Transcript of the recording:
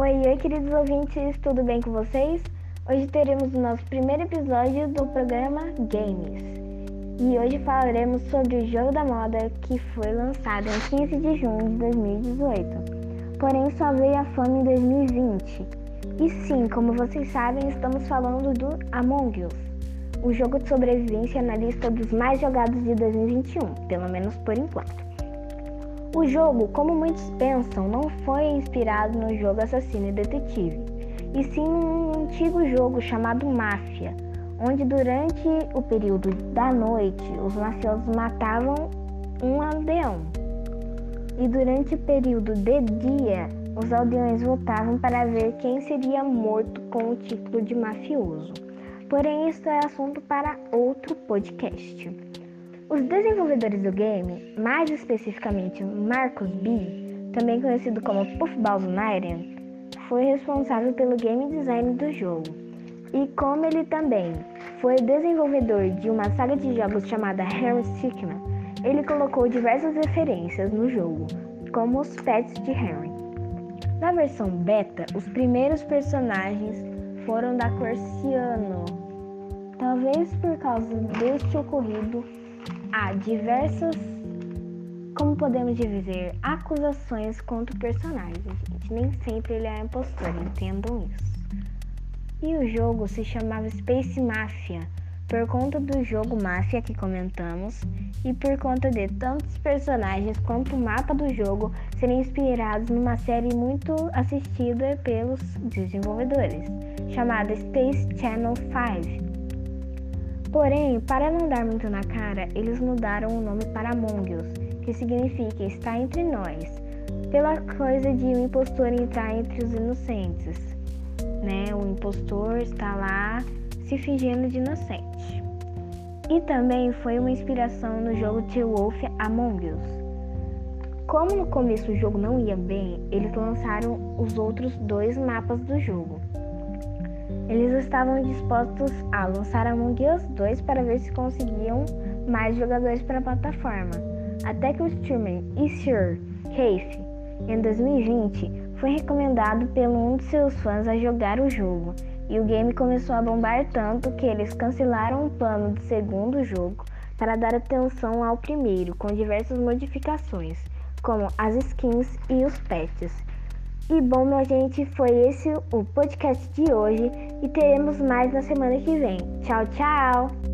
Oi, oi, queridos ouvintes, tudo bem com vocês? Hoje teremos o nosso primeiro episódio do programa Games. E hoje falaremos sobre o jogo da moda que foi lançado em 15 de junho de 2018. Porém, só veio a fama em 2020. E sim, como vocês sabem, estamos falando do Among Us, o jogo de sobrevivência na lista dos mais jogados de 2021, pelo menos por enquanto. O jogo, como muitos pensam, não foi inspirado no jogo Assassino e Detetive, e sim num antigo jogo chamado Máfia, onde durante o período da noite os mafiosos matavam um aldeão. E durante o período de dia, os aldeões votavam para ver quem seria morto com o título de mafioso. Porém, isso é assunto para outro podcast. Os desenvolvedores do game, mais especificamente Marcus B, também conhecido como Puffballs United, foi responsável pelo game design do jogo. E como ele também foi desenvolvedor de uma saga de jogos chamada Harry Stickman, ele colocou diversas referências no jogo, como os pets de Harry. Na versão beta, os primeiros personagens foram da cor ciano. Talvez por causa deste ocorrido há diversas, como podemos dizer, acusações contra o personagem, gente. Nem sempre ele é impostor, entendam isso. E o jogo se chamava Space Mafia, por conta do jogo Mafia que comentamos e por conta de tantos personagens quanto o mapa do jogo serem inspirados numa série muito assistida pelos desenvolvedores, chamada Space Channel 5 Porém, para não dar muito na cara, eles mudaram o nome para Among Us, que significa estar entre nós, pela coisa de um impostor entrar entre os inocentes. Né? O impostor está lá se fingindo de inocente. E também foi uma inspiração no jogo The Wolf Among Us. Como no começo o jogo não ia bem, eles lançaram os outros dois mapas do jogo. Eles estavam dispostos a lançar Among Us 2 para ver se conseguiam mais jogadores para a plataforma. Até que o streamer Isir Rafe, em 2020, foi recomendado por um de seus fãs a jogar o jogo, e o game começou a bombar tanto que eles cancelaram o plano do segundo jogo para dar atenção ao primeiro, com diversas modificações, como as skins e os patches. E bom, minha gente, foi esse o podcast de hoje e teremos mais na semana que vem. Tchau, tchau!